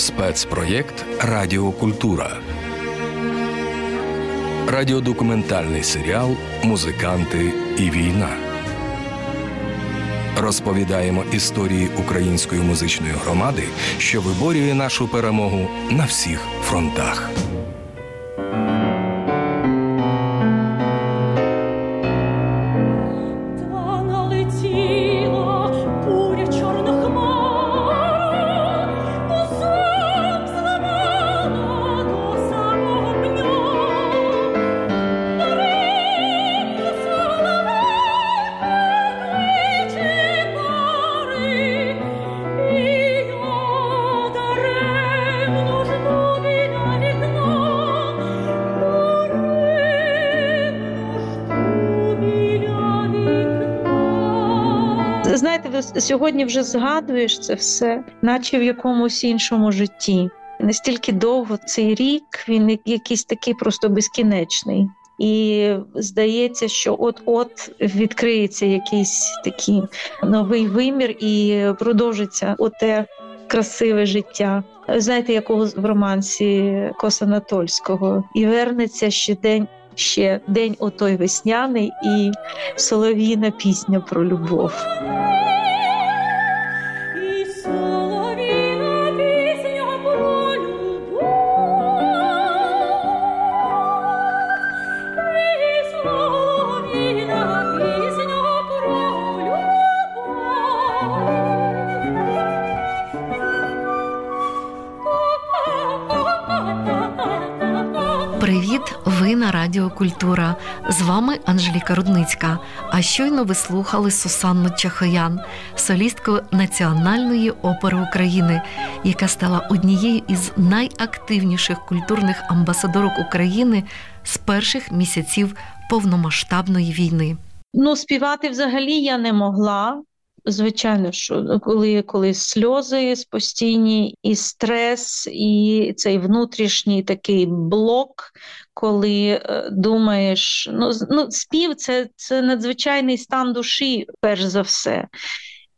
Спецпроєкт Радіокультура. Радіодокументальний серіал Музиканти і війна. Розповідаємо історії української музичної громади, що виборює нашу перемогу на всіх фронтах. Сьогодні вже згадуєш це все, наче в якомусь іншому житті. Настільки довго цей рік він якийсь такий просто безкінечний. І здається, що от-от відкриється якийсь такий новий вимір і продовжиться оте красиве життя. Знаєте, якого в романсі Косанатольського, і вернеться ще день, ще день отой весняний, і солов'їна пісня про любов. Радіо Культура. З вами Анжеліка Рудницька. А щойно ви слухали Сусанну Чахоян, солістку Національної опери України, яка стала однією із найактивніших культурних амбасадорок України з перших місяців повномасштабної війни. Ну, співати взагалі я не могла. Звичайно, що коли коли сльози постійні, і стрес, і цей внутрішній такий блок, коли е, думаєш, ну ну спів це, це надзвичайний стан душі, перш за все.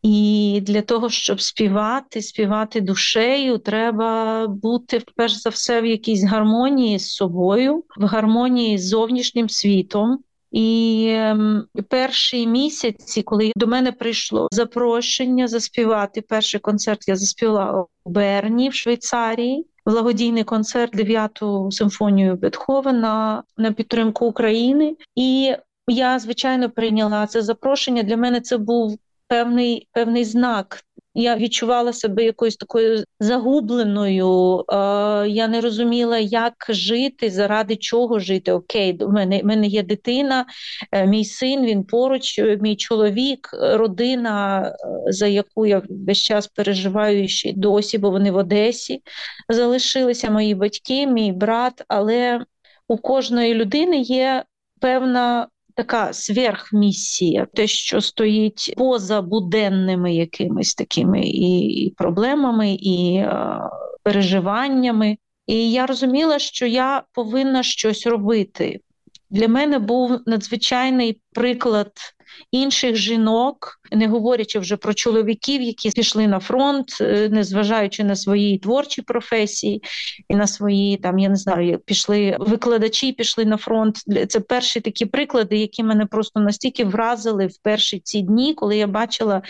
І для того, щоб співати, співати душею, треба бути перш за все в якійсь гармонії з собою, в гармонії з зовнішнім світом. І ем, перші місяці, коли до мене прийшло запрошення заспівати перший концерт, я заспівала у Берні в Швейцарії. Благодійний концерт дев'яту симфонію Бетховена на підтримку України, і я звичайно прийняла це запрошення. Для мене це був певний певний знак я відчувала себе якоюсь такою загубленою. Е, Я не розуміла, як жити, заради чого жити. Окей, в мене в мене є дитина, е, мій син, він поруч, мій чоловік, родина, е, за яку я весь час переживаю ще досі, бо вони в Одесі залишилися мої батьки, мій брат. Але у кожної людини є певна така сверхмісія, те, що стоїть поза буденними якимись такими і проблемами, і е, переживаннями. І я розуміла, що я повинна щось робити. Для мене був надзвичайний приклад інших жінок, не говорячи вже про чоловіків, які пішли на фронт, е, незважаючи на свої творчі професії і на свої там, я не знаю, пішли викладачі, пішли на фронт. Це перші такі приклади, які мене просто настільки вразили в перші ці дні, коли я бачила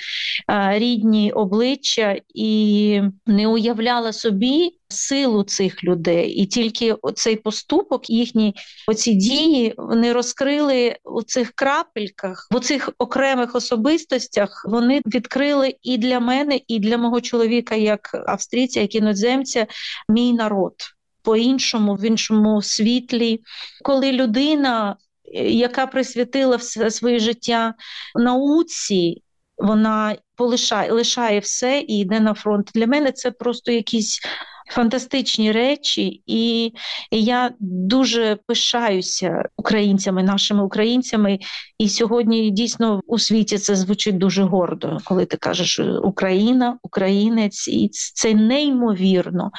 рідні обличчя і не уявляла собі. Силу цих людей, і тільки цей поступок, їхні оці дії вони розкрили у цих крапельках, в цих окремих особистостях вони відкрили і для мене, і для мого чоловіка, як австрійця, як іноземця, мій народ. По-іншому, в іншому світлі, коли людина, яка присвятила все своє життя науці, вона полишає лишає все і йде на фронт. Для мене це просто якісь фантастичні речі, і я дуже пишаюся українцями, нашими українцями. І сьогодні дійсно у світі це звучить дуже гордо, коли ти кажеш Україна, українець, і це неймовірно.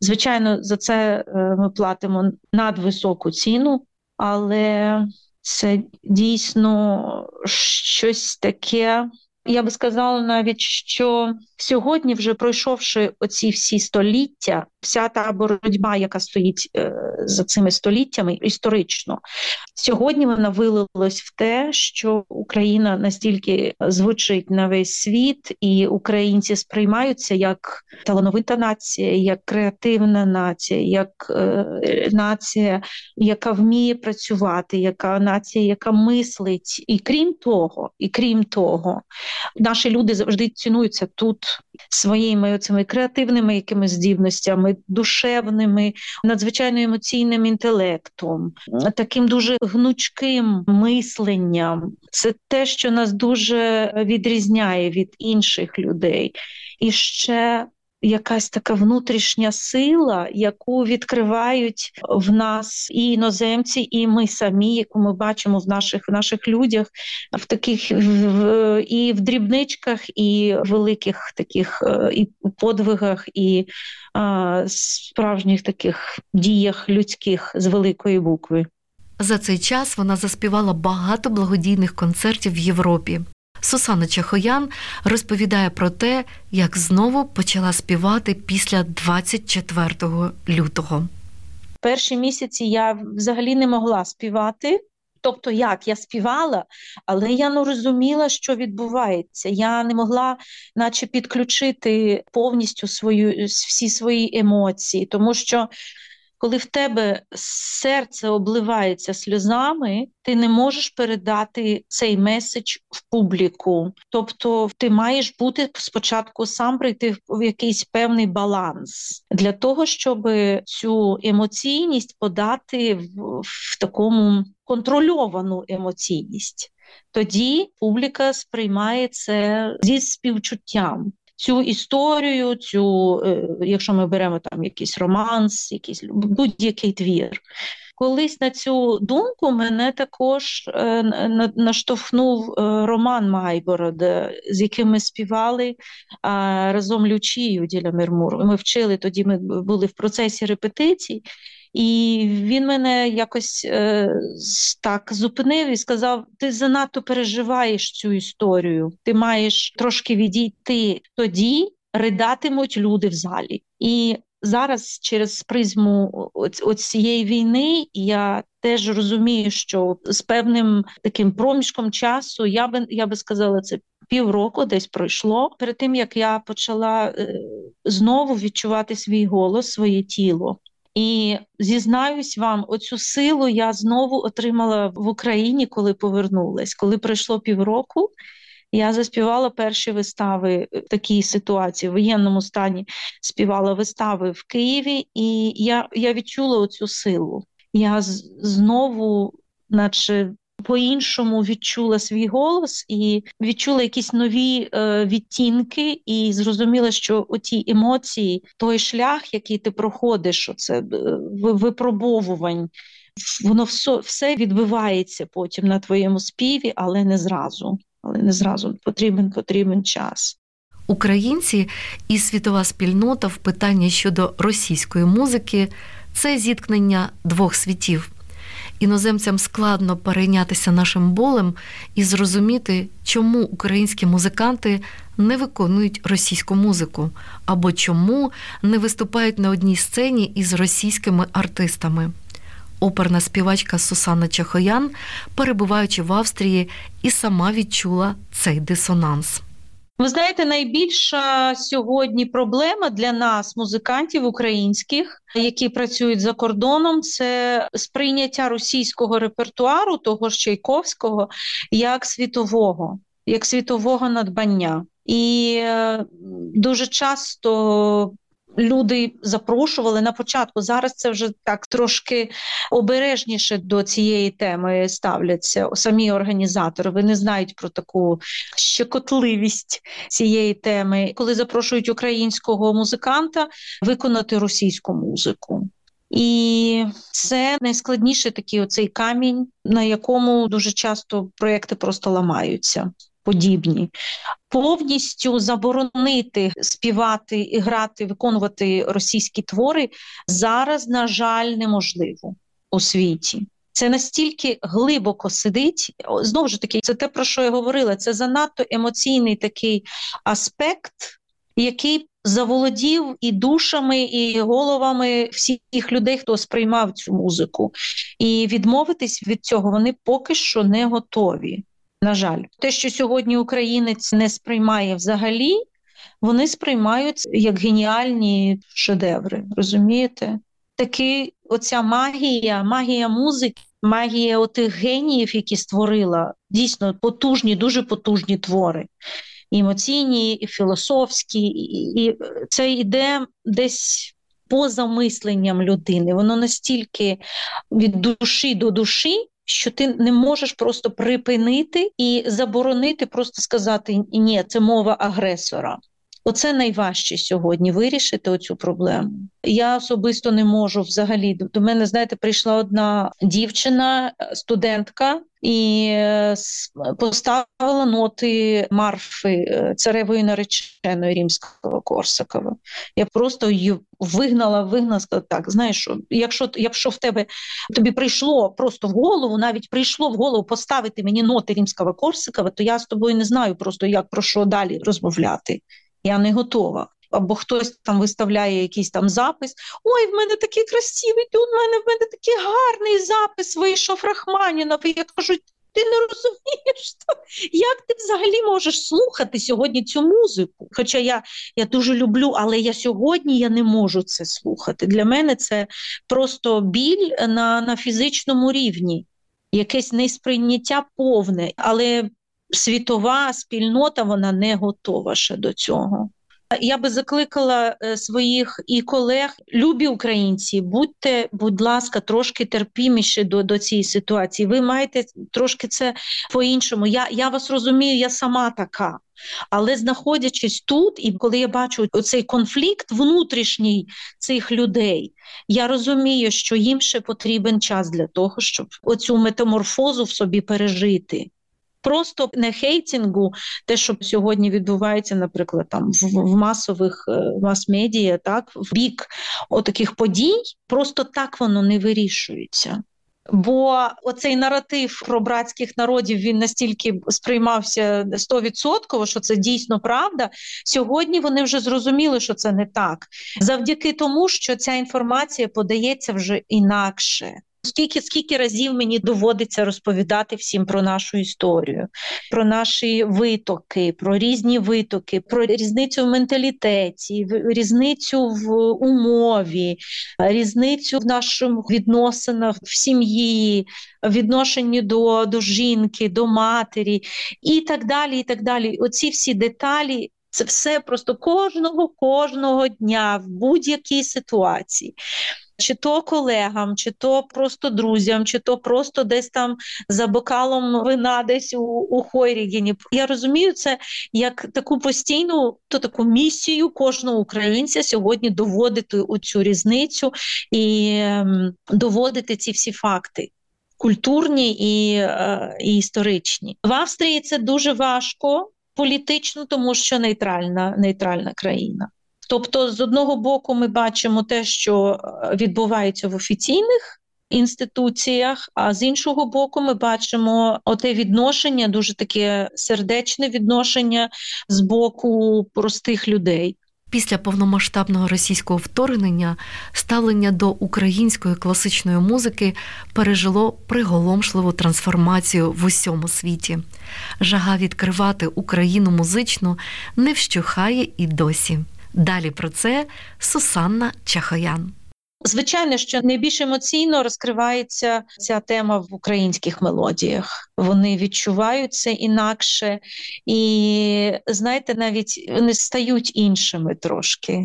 Звичайно, за це е, ми платимо надвисоку ціну, але це дійсно щось таке. Я би сказала навіть, що Сьогодні, вже пройшовши оці всі століття, вся та боротьба, яка стоїть е, за цими століттями, історично сьогодні вона вилилась в те, що Україна настільки звучить на весь світ, і українці сприймаються як талановита нація, як креативна нація, як е, нація, яка вміє працювати, яка нація, яка мислить, і крім того, і крім того, наші люди завжди цінуються тут своїми цими креативними якимись здібностями, душевними, надзвичайно емоційним інтелектом, таким дуже гнучким мисленням. Це те, що нас дуже відрізняє від інших людей. І ще якась така внутрішня сила, яку відкривають в нас і іноземці, і ми самі, яку ми бачимо в наших в наших людях, в таких в, і в дрібничках, і великих таких е, і подвигах, і а, справжніх таких діях людських з великої букви. За цей час вона заспівала багато благодійних концертів в Європі. Сусана Чахоян розповідає про те, як знову почала співати після 24 лютого. Перші місяці я взагалі не могла співати. Тобто, як я співала, але я не розуміла, що відбувається. Я не могла, наче, підключити повністю свою всі свої емоції, тому що коли в тебе серце обливається сльозами, ти не можеш передати цей меседж в публіку. Тобто, ти маєш бути спочатку сам прийти в якийсь певний баланс для того, щоб цю емоційність подати в, в такому контрольовану емоційність. Тоді публіка сприймає це зі співчуттям цю історію, цю, е, якщо ми беремо там якийсь романс, якийсь будь-який твір. Колись на цю думку мене також е, наштовхнув е, Роман Майборода, з яким ми співали разом Лючію Діля Мирмуру. Ми вчили тоді, ми були в процесі репетицій, і він мене якось е, так зупинив і сказав: Ти занадто переживаєш цю історію, ти маєш трошки відійти. Тоді ридатимуть люди в залі. І зараз, через призму цієї війни, я теж розумію, що з певним таким проміжком часу я би я би сказала це. Півроку десь пройшло перед тим, як я почала е, знову відчувати свій голос, своє тіло. І зізнаюсь вам, оцю силу я знову отримала в Україні, коли повернулась. Коли пройшло півроку, я заспівала перші вистави в такій ситуації, в воєнному стані співала вистави в Києві, і я я відчула оцю силу. Я знову, наче по-іншому відчула свій голос і відчула якісь нові е, відтінки, і зрозуміла, що оті емоції, той шлях, який ти проходиш, оце е, випробовувань, воно все, все відбивається потім на твоєму співі, але не зразу. Але не зразу потрібен потрібен час. Українці і світова спільнота в питанні щодо російської музики це зіткнення двох світів іноземцям складно перейнятися нашим болем і зрозуміти, чому українські музиканти не виконують російську музику, або чому не виступають на одній сцені із російськими артистами. Оперна співачка Сусанна Чахоян, перебуваючи в Австрії, і сама відчула цей дисонанс. Ви знаєте, найбільша сьогодні проблема для нас, музикантів українських, які працюють за кордоном, це сприйняття російського репертуару, того ж Чайковського, як світового, як світового надбання. І е, дуже часто люди запрошували на початку. Зараз це вже так трошки обережніше до цієї теми ставляться самі організатори. Вони знають про таку щекотливість цієї теми, коли запрошують українського музиканта виконати російську музику. І це найскладніше такий оцей камінь, на якому дуже часто проекти просто ламаються подібні. Повністю заборонити співати, і грати, виконувати російські твори зараз, на жаль, неможливо у світі. Це настільки глибоко сидить. Знову ж таки, це те, про що я говорила. Це занадто емоційний такий аспект, який заволодів і душами, і головами всіх людей, хто сприймав цю музику. І відмовитись від цього вони поки що не готові. На жаль, те, що сьогодні українець не сприймає взагалі, вони сприймають як геніальні шедеври. Розумієте? Таки оця магія, магія музики, магія отих геніїв, які створила дійсно потужні, дуже потужні твори. І емоційні, і філософські, і, це йде десь поза мисленням людини. Воно настільки від душі до душі, що ти не можеш просто припинити і заборонити, просто сказати ні, це мова агресора. Оце найважче сьогодні вирішити оцю проблему. Я особисто не можу взагалі. До мене, знаєте, прийшла одна дівчина, студентка, і е, поставила ноти марфи е, царевої нареченої римського Корсакова. Я просто її вигнала, вигнала, так, знаєш, що якщо якщо в тебе тобі прийшло просто в голову, навіть прийшло в голову поставити мені ноти римського Корсакова, то я з тобою не знаю просто, як про що далі розмовляти я не готова. Або хтось там виставляє якийсь там запис. Ой, в мене такий красивий, в мене в мене такий гарний запис вийшов Рахманінов. І я кажу, ти не розумієш, як ти взагалі можеш слухати сьогодні цю музику? Хоча я я дуже люблю, але я сьогодні я не можу це слухати. Для мене це просто біль на, на фізичному рівні, якесь несприйняття повне. Але світова спільнота вона не готова ще до цього. Я би закликала е, своїх і колег, любі українці, будьте, будь ласка, трошки терпіміші до до цієї ситуації. Ви маєте трошки це по-іншому. Я я вас розумію, я сама така. Але знаходячись тут, і коли я бачу цей конфлікт внутрішній цих людей, я розумію, що їм ще потрібен час для того, щоб оцю метаморфозу в собі пережити. Просто не хейтингу, те, що сьогодні відбувається, наприклад, там в, масових е, мас-медіа, так в бік отаких подій, просто так воно не вирішується. Бо оцей наратив про братських народів він настільки сприймався стовідсотково, що це дійсно правда. Сьогодні вони вже зрозуміли, що це не так, завдяки тому, що ця інформація подається вже інакше. Скільки скільки разів мені доводиться розповідати всім про нашу історію, про наші витоки, про різні витоки, про різницю в менталітеті, різницю в умові, різницю в нашому відносинах в сім'ї, відношенні до, до жінки, до матері і так далі. і так далі. Оці всі деталі. Це все просто кожного кожного дня в будь-якій ситуації чи то колегам, чи то просто друзям, чи то просто десь там за бокалом вина десь у, у Хойрігіні. Я розумію це як таку постійну то таку місію кожного українця сьогодні доводити оцю різницю і ем, доводити ці всі факти. Культурні і, е, і історичні в Австрії це дуже важко політично, тому що нейтральна нейтральна країна. Тобто, з одного боку, ми бачимо те, що е, відбувається в офіційних інституціях, а з іншого боку, ми бачимо оте відношення, дуже таке сердечне відношення з боку простих людей. Після повномасштабного російського вторгнення ставлення до української класичної музики пережило приголомшливу трансформацію в усьому світі. Жага відкривати Україну музичну не вщухає і досі. Далі про це Сусанна Чахоян. Звичайно, що найбільш емоційно розкривається ця тема в українських мелодіях. Вони відчуваються інакше, і знаєте, навіть вони стають іншими трошки.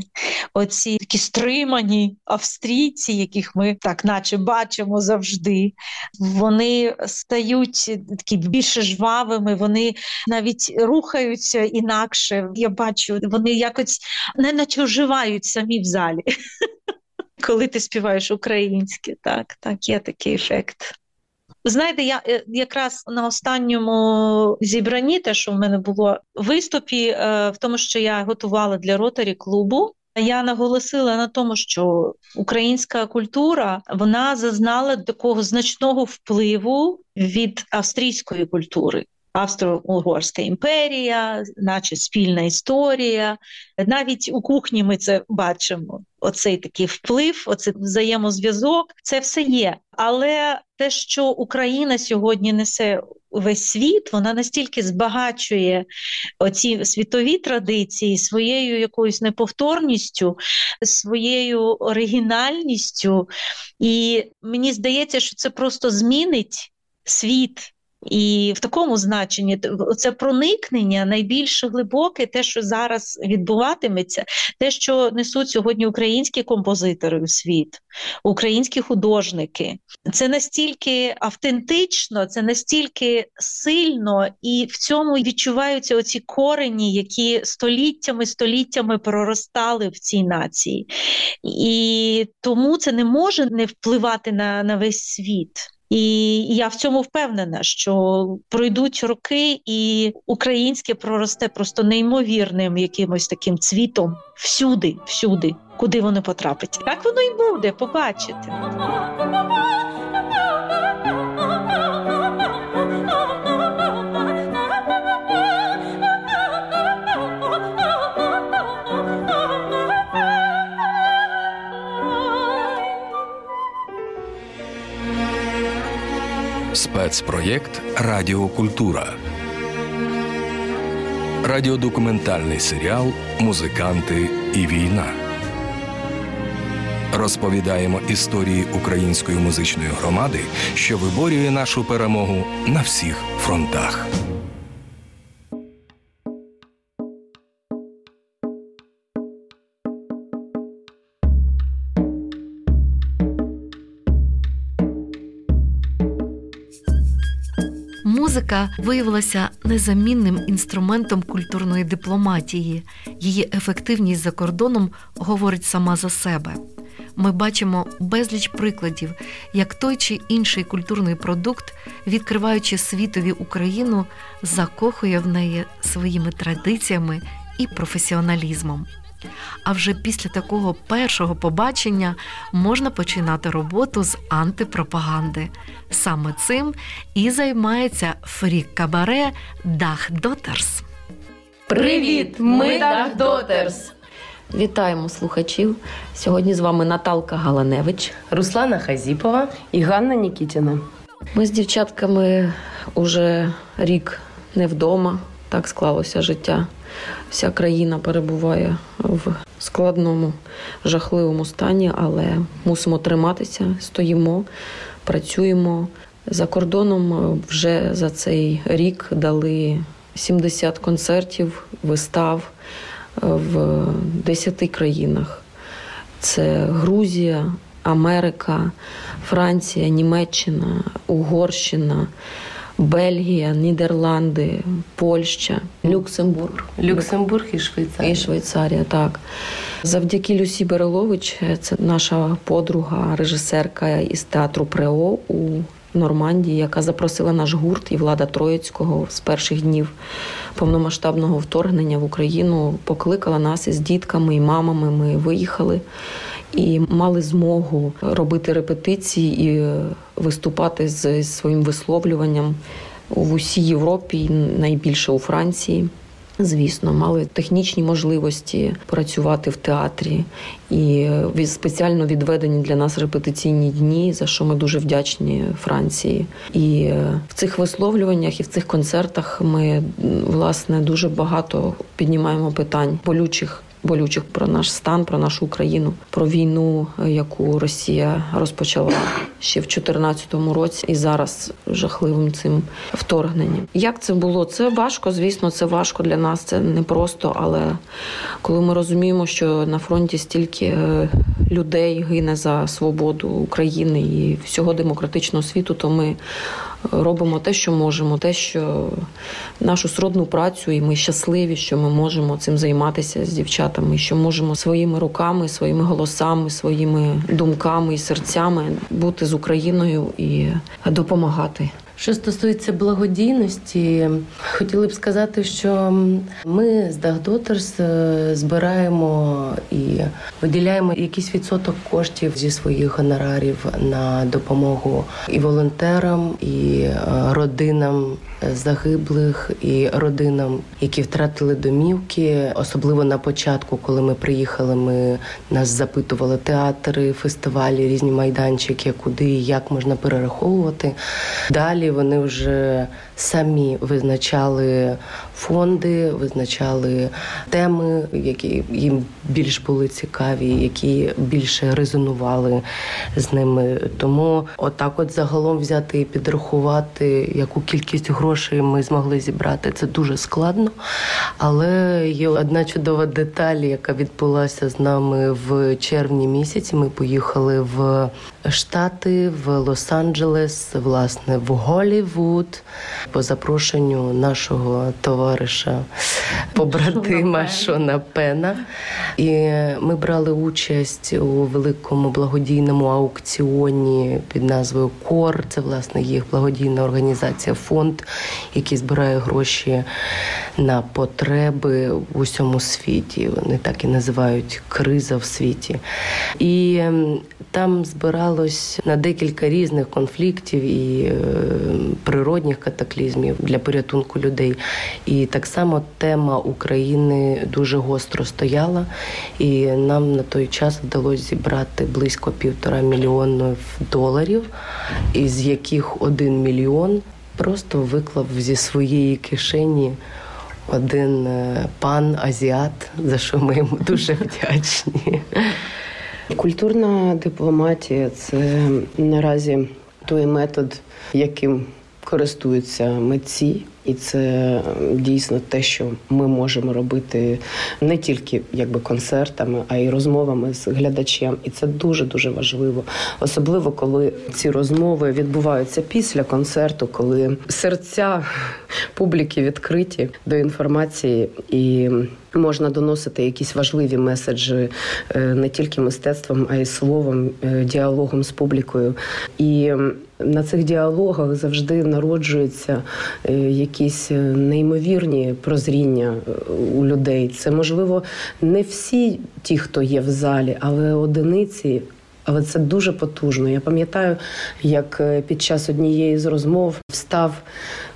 Оці такі стримані австрійці, яких ми так, наче бачимо завжди. Вони стають такі більше жвавими, вони навіть рухаються інакше. Я бачу, вони якось не наче оживають самі в залі коли ти співаєш українське. Так, так, є такий ефект. Знаєте, я е, якраз на останньому зібранні, те, що в мене було виступі, е, в тому, що я готувала для ротарі клубу. Я наголосила на тому, що українська культура вона зазнала такого значного впливу від австрійської культури. Австро-Угорська імперія, наче спільна історія. Навіть у кухні ми це бачимо. Оцей такий вплив, оцей взаємозв'язок, це все є. Але те, що Україна сьогодні несе весь світ, вона настільки збагачує оці світові традиції своєю якоюсь неповторністю, своєю оригінальністю, і мені здається, що це просто змінить світ. І в такому значенні це проникнення найбільш глибоке, те, що зараз відбуватиметься, те, що несуть сьогодні українські композитори у світ, українські художники, це настільки автентично, це настільки сильно, і в цьому відчуваються оці корені, які століттями століттями проростали в цій нації, і тому це не може не впливати на, на весь світ. І я в цьому впевнена, що пройдуть роки, і українське проросте просто неймовірним якимось таким цвітом всюди, всюди, куди воно потрапить. Так воно і буде, побачите. Спецпроєкт Радіокультура. Радіодокументальний серіал Музиканти і війна. Розповідаємо історії української музичної громади, що виборює нашу перемогу на всіх фронтах. Музика виявилася незамінним інструментом культурної дипломатії. Її ефективність за кордоном говорить сама за себе. Ми бачимо безліч прикладів, як той чи інший культурний продукт, відкриваючи світові Україну, закохує в неї своїми традиціями і професіоналізмом. А вже після такого першого побачення можна починати роботу з антипропаганди. Саме цим і займається фрік кабаре Дах Дотерс. Привіт! Ми Дах Дотерс! Вітаємо слухачів. Сьогодні з вами Наталка Галаневич. Руслана Хазіпова і Ганна Нікітіна. Ми з дівчатками уже рік не вдома. Так склалося життя. Вся країна перебуває в складному, жахливому стані, але мусимо триматися, стоїмо, працюємо. За кордоном вже за цей рік дали 70 концертів, вистав в 10 країнах. Це Грузія, Америка, Франція, Німеччина, Угорщина. Бельгія, Нідерланди, Польща, Люксембург, Люксембург і Швейцарія. І Швейцарія, так. Завдяки Люсі Берелович, це наша подруга, режисерка із театру Прео у Нормандії, яка запросила наш гурт і влада Троїцького з перших днів повномасштабного вторгнення в Україну, покликала нас із дітками і мамами. Ми виїхали і мали змогу робити репетиції і виступати з своїм висловлюванням в усій Європі, найбільше у Франції. Звісно, мали технічні можливості працювати в театрі і спеціально відведені для нас репетиційні дні, за що ми дуже вдячні Франції. І в цих висловлюваннях і в цих концертах ми власне дуже багато піднімаємо питань болючих болючих про наш стан, про нашу Україну, про війну, яку Росія розпочала ще в 2014 році, і зараз жахливим цим вторгненням. Як це було? Це важко, звісно, це важко для нас. Це непросто. Але коли ми розуміємо, що на фронті стільки людей гине за свободу України і всього демократичного світу, то ми робимо те, що можемо, те, що нашу сродну працю, і ми щасливі, що ми можемо цим займатися з дівчатами, що можемо своїми руками, своїми голосами, своїми думками і серцями бути з Україною і допомагати. Що стосується благодійності, хотіли б сказати, що ми з Дагдотерс збираємо і виділяємо якийсь відсоток коштів зі своїх гонорарів на допомогу і волонтерам, і е, родинам загиблих, і родинам, які втратили домівки. Особливо на початку, коли ми приїхали, ми нас запитували театри, фестивалі, різні майданчики, куди і як можна перераховувати. Далі вони вже самі визначали фонди, визначали теми, які їм більш були цікаві, які більше резонували з ними. Тому отак, от загалом взяти і підрахувати, яку кількість грошей ми змогли зібрати, це дуже складно. Але є одна чудова деталь, яка відбулася з нами в червні місяці. Ми поїхали в Штати, в Лос-Анджелес, власне, в Голівуд по запрошенню нашого товариша побратима Шона Пена. І ми брали участь у великому благодійному аукціоні під назвою Кор. Це власне їх благодійна організація, фонд, який збирає гроші на потреби в усьому світі. Вони так і називають криза в світі. І там збиралось на декілька різних конфліктів і е, природних катаклізмів для порятунку людей. І так само тема України дуже гостро стояла, і нам на той час вдалося зібрати близько півтора мільйонів доларів, із яких один мільйон просто виклав зі своєї кишені. Один е, пан азіат, за що ми йому дуже вдячні. Культурна дипломатія це наразі той метод, яким користуються митці, і це дійсно те, що ми можемо робити не тільки якби концертами, а й розмовами з глядачем. І це дуже дуже важливо, особливо коли ці розмови відбуваються після концерту, коли серця публіки відкриті до інформації і. Можна доносити якісь важливі меседжі е, не тільки мистецтвом, а й словом, е, діалогом з публікою. І на цих діалогах завжди народжуються е, якісь неймовірні прозріння у людей. Це можливо не всі ті, хто є в залі, але одиниці. Але це дуже потужно. Я пам'ятаю, як під час однієї з розмов встав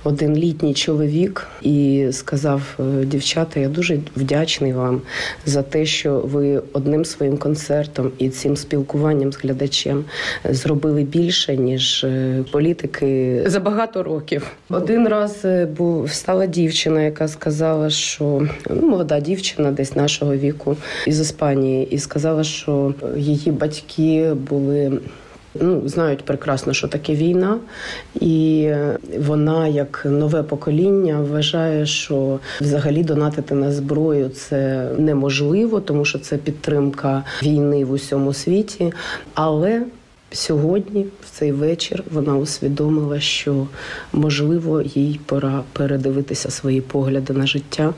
один літній чоловік і сказав: «Е, дівчата, я дуже вдячний вам за те, що ви одним своїм концертом і цим спілкуванням з глядачем зробили більше ніж е, політики за багато років. Один раз е, був встала дівчина, яка сказала, що ну, молода дівчина, десь нашого віку із Іспанії, і сказала, що її батьки були ну, знають прекрасно, що таке війна, і вона, як нове покоління, вважає, що взагалі донатити на зброю це неможливо, тому що це підтримка війни в усьому світі. Але Сьогодні, в цей вечір, вона усвідомила, що можливо їй пора передивитися свої погляди на життя,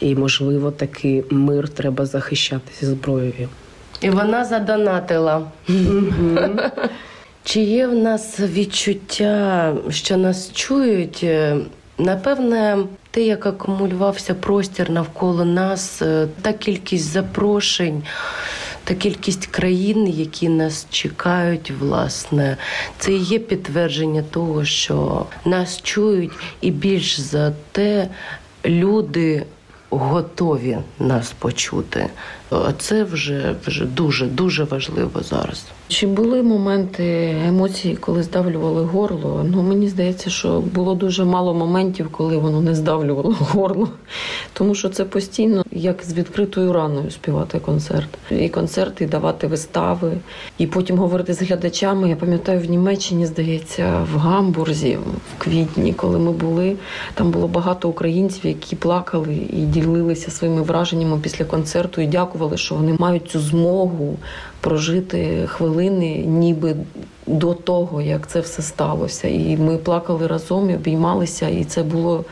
і можливо, таки мир треба захищати зброєю. І вона задонатила. Чи є в нас відчуття, що нас чують? Е, напевне, те, як акумулювався простір навколо нас, е, та кількість запрошень, та кількість країн, які нас чекають, власне, це і є підтвердження того, що нас чують, і більш за те люди готові нас почути. Це вже вже дуже дуже важливо зараз. Чи були моменти емоцій, коли здавлювали горло? Ну мені здається, що було дуже мало моментів, коли воно не здавлювало горло, тому що це постійно як з відкритою раною співати концерт, і концерти, і давати вистави, і потім говорити з глядачами. Я пам'ятаю, в Німеччині здається, в Гамбурзі в квітні, коли ми були, там було багато українців, які плакали і ділилися своїми враженнями після концерту і дякували дякували, що вони мають цю змогу прожити хвилини, ніби до того, як це все сталося. І ми плакали разом і обіймалися, і це було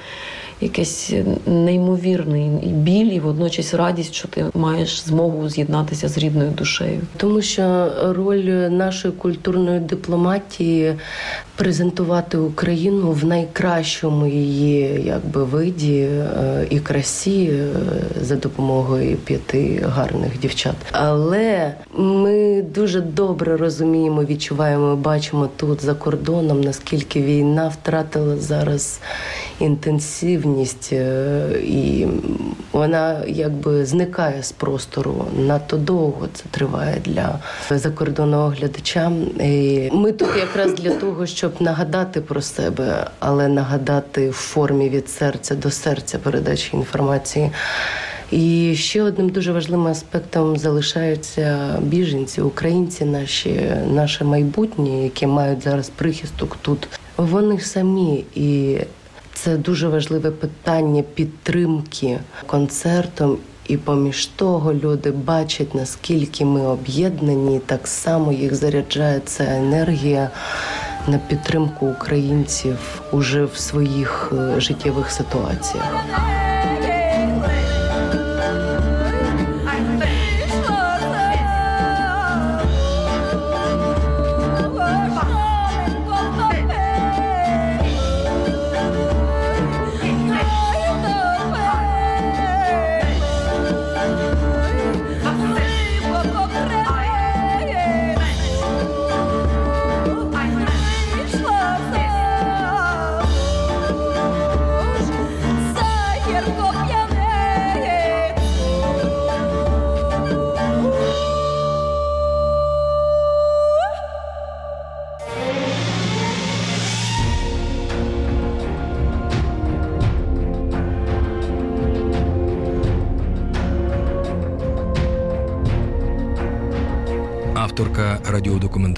якийсь неймовірний біль і водночас радість, що ти маєш змогу з'єднатися з рідною душею. Тому що роль нашої культурної дипломатії презентувати Україну в найкращому її якби виді е, і красі е, за допомогою п'яти гарних дівчат. Але ми дуже добре розуміємо, відчуваємо, бачимо тут за кордоном, наскільки війна втратила зараз інтенсивність, е, і вона якби зникає з простору. Надто довго це триває для закордонного глядача. І Ми тут якраз для того, щоб нагадати про себе, але нагадати в формі від серця до серця передачі інформації. І ще одним дуже важливим аспектом залишаються біженці, українці, наші, наше майбутнє, які мають зараз прихисток тут. Вони самі і це дуже важливе питання підтримки концертом. І поміж того люди бачать, наскільки ми об'єднані, так само їх заряджає ця енергія на підтримку українців уже в своїх е, життєвих ситуаціях.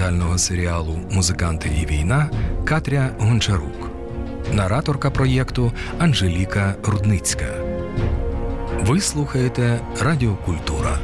Радіодокументального серіалу Музиканти і війна Катря Гончарук, нараторка проєкту Анжеліка Рудницька. Ви слухаєте Радіокультура.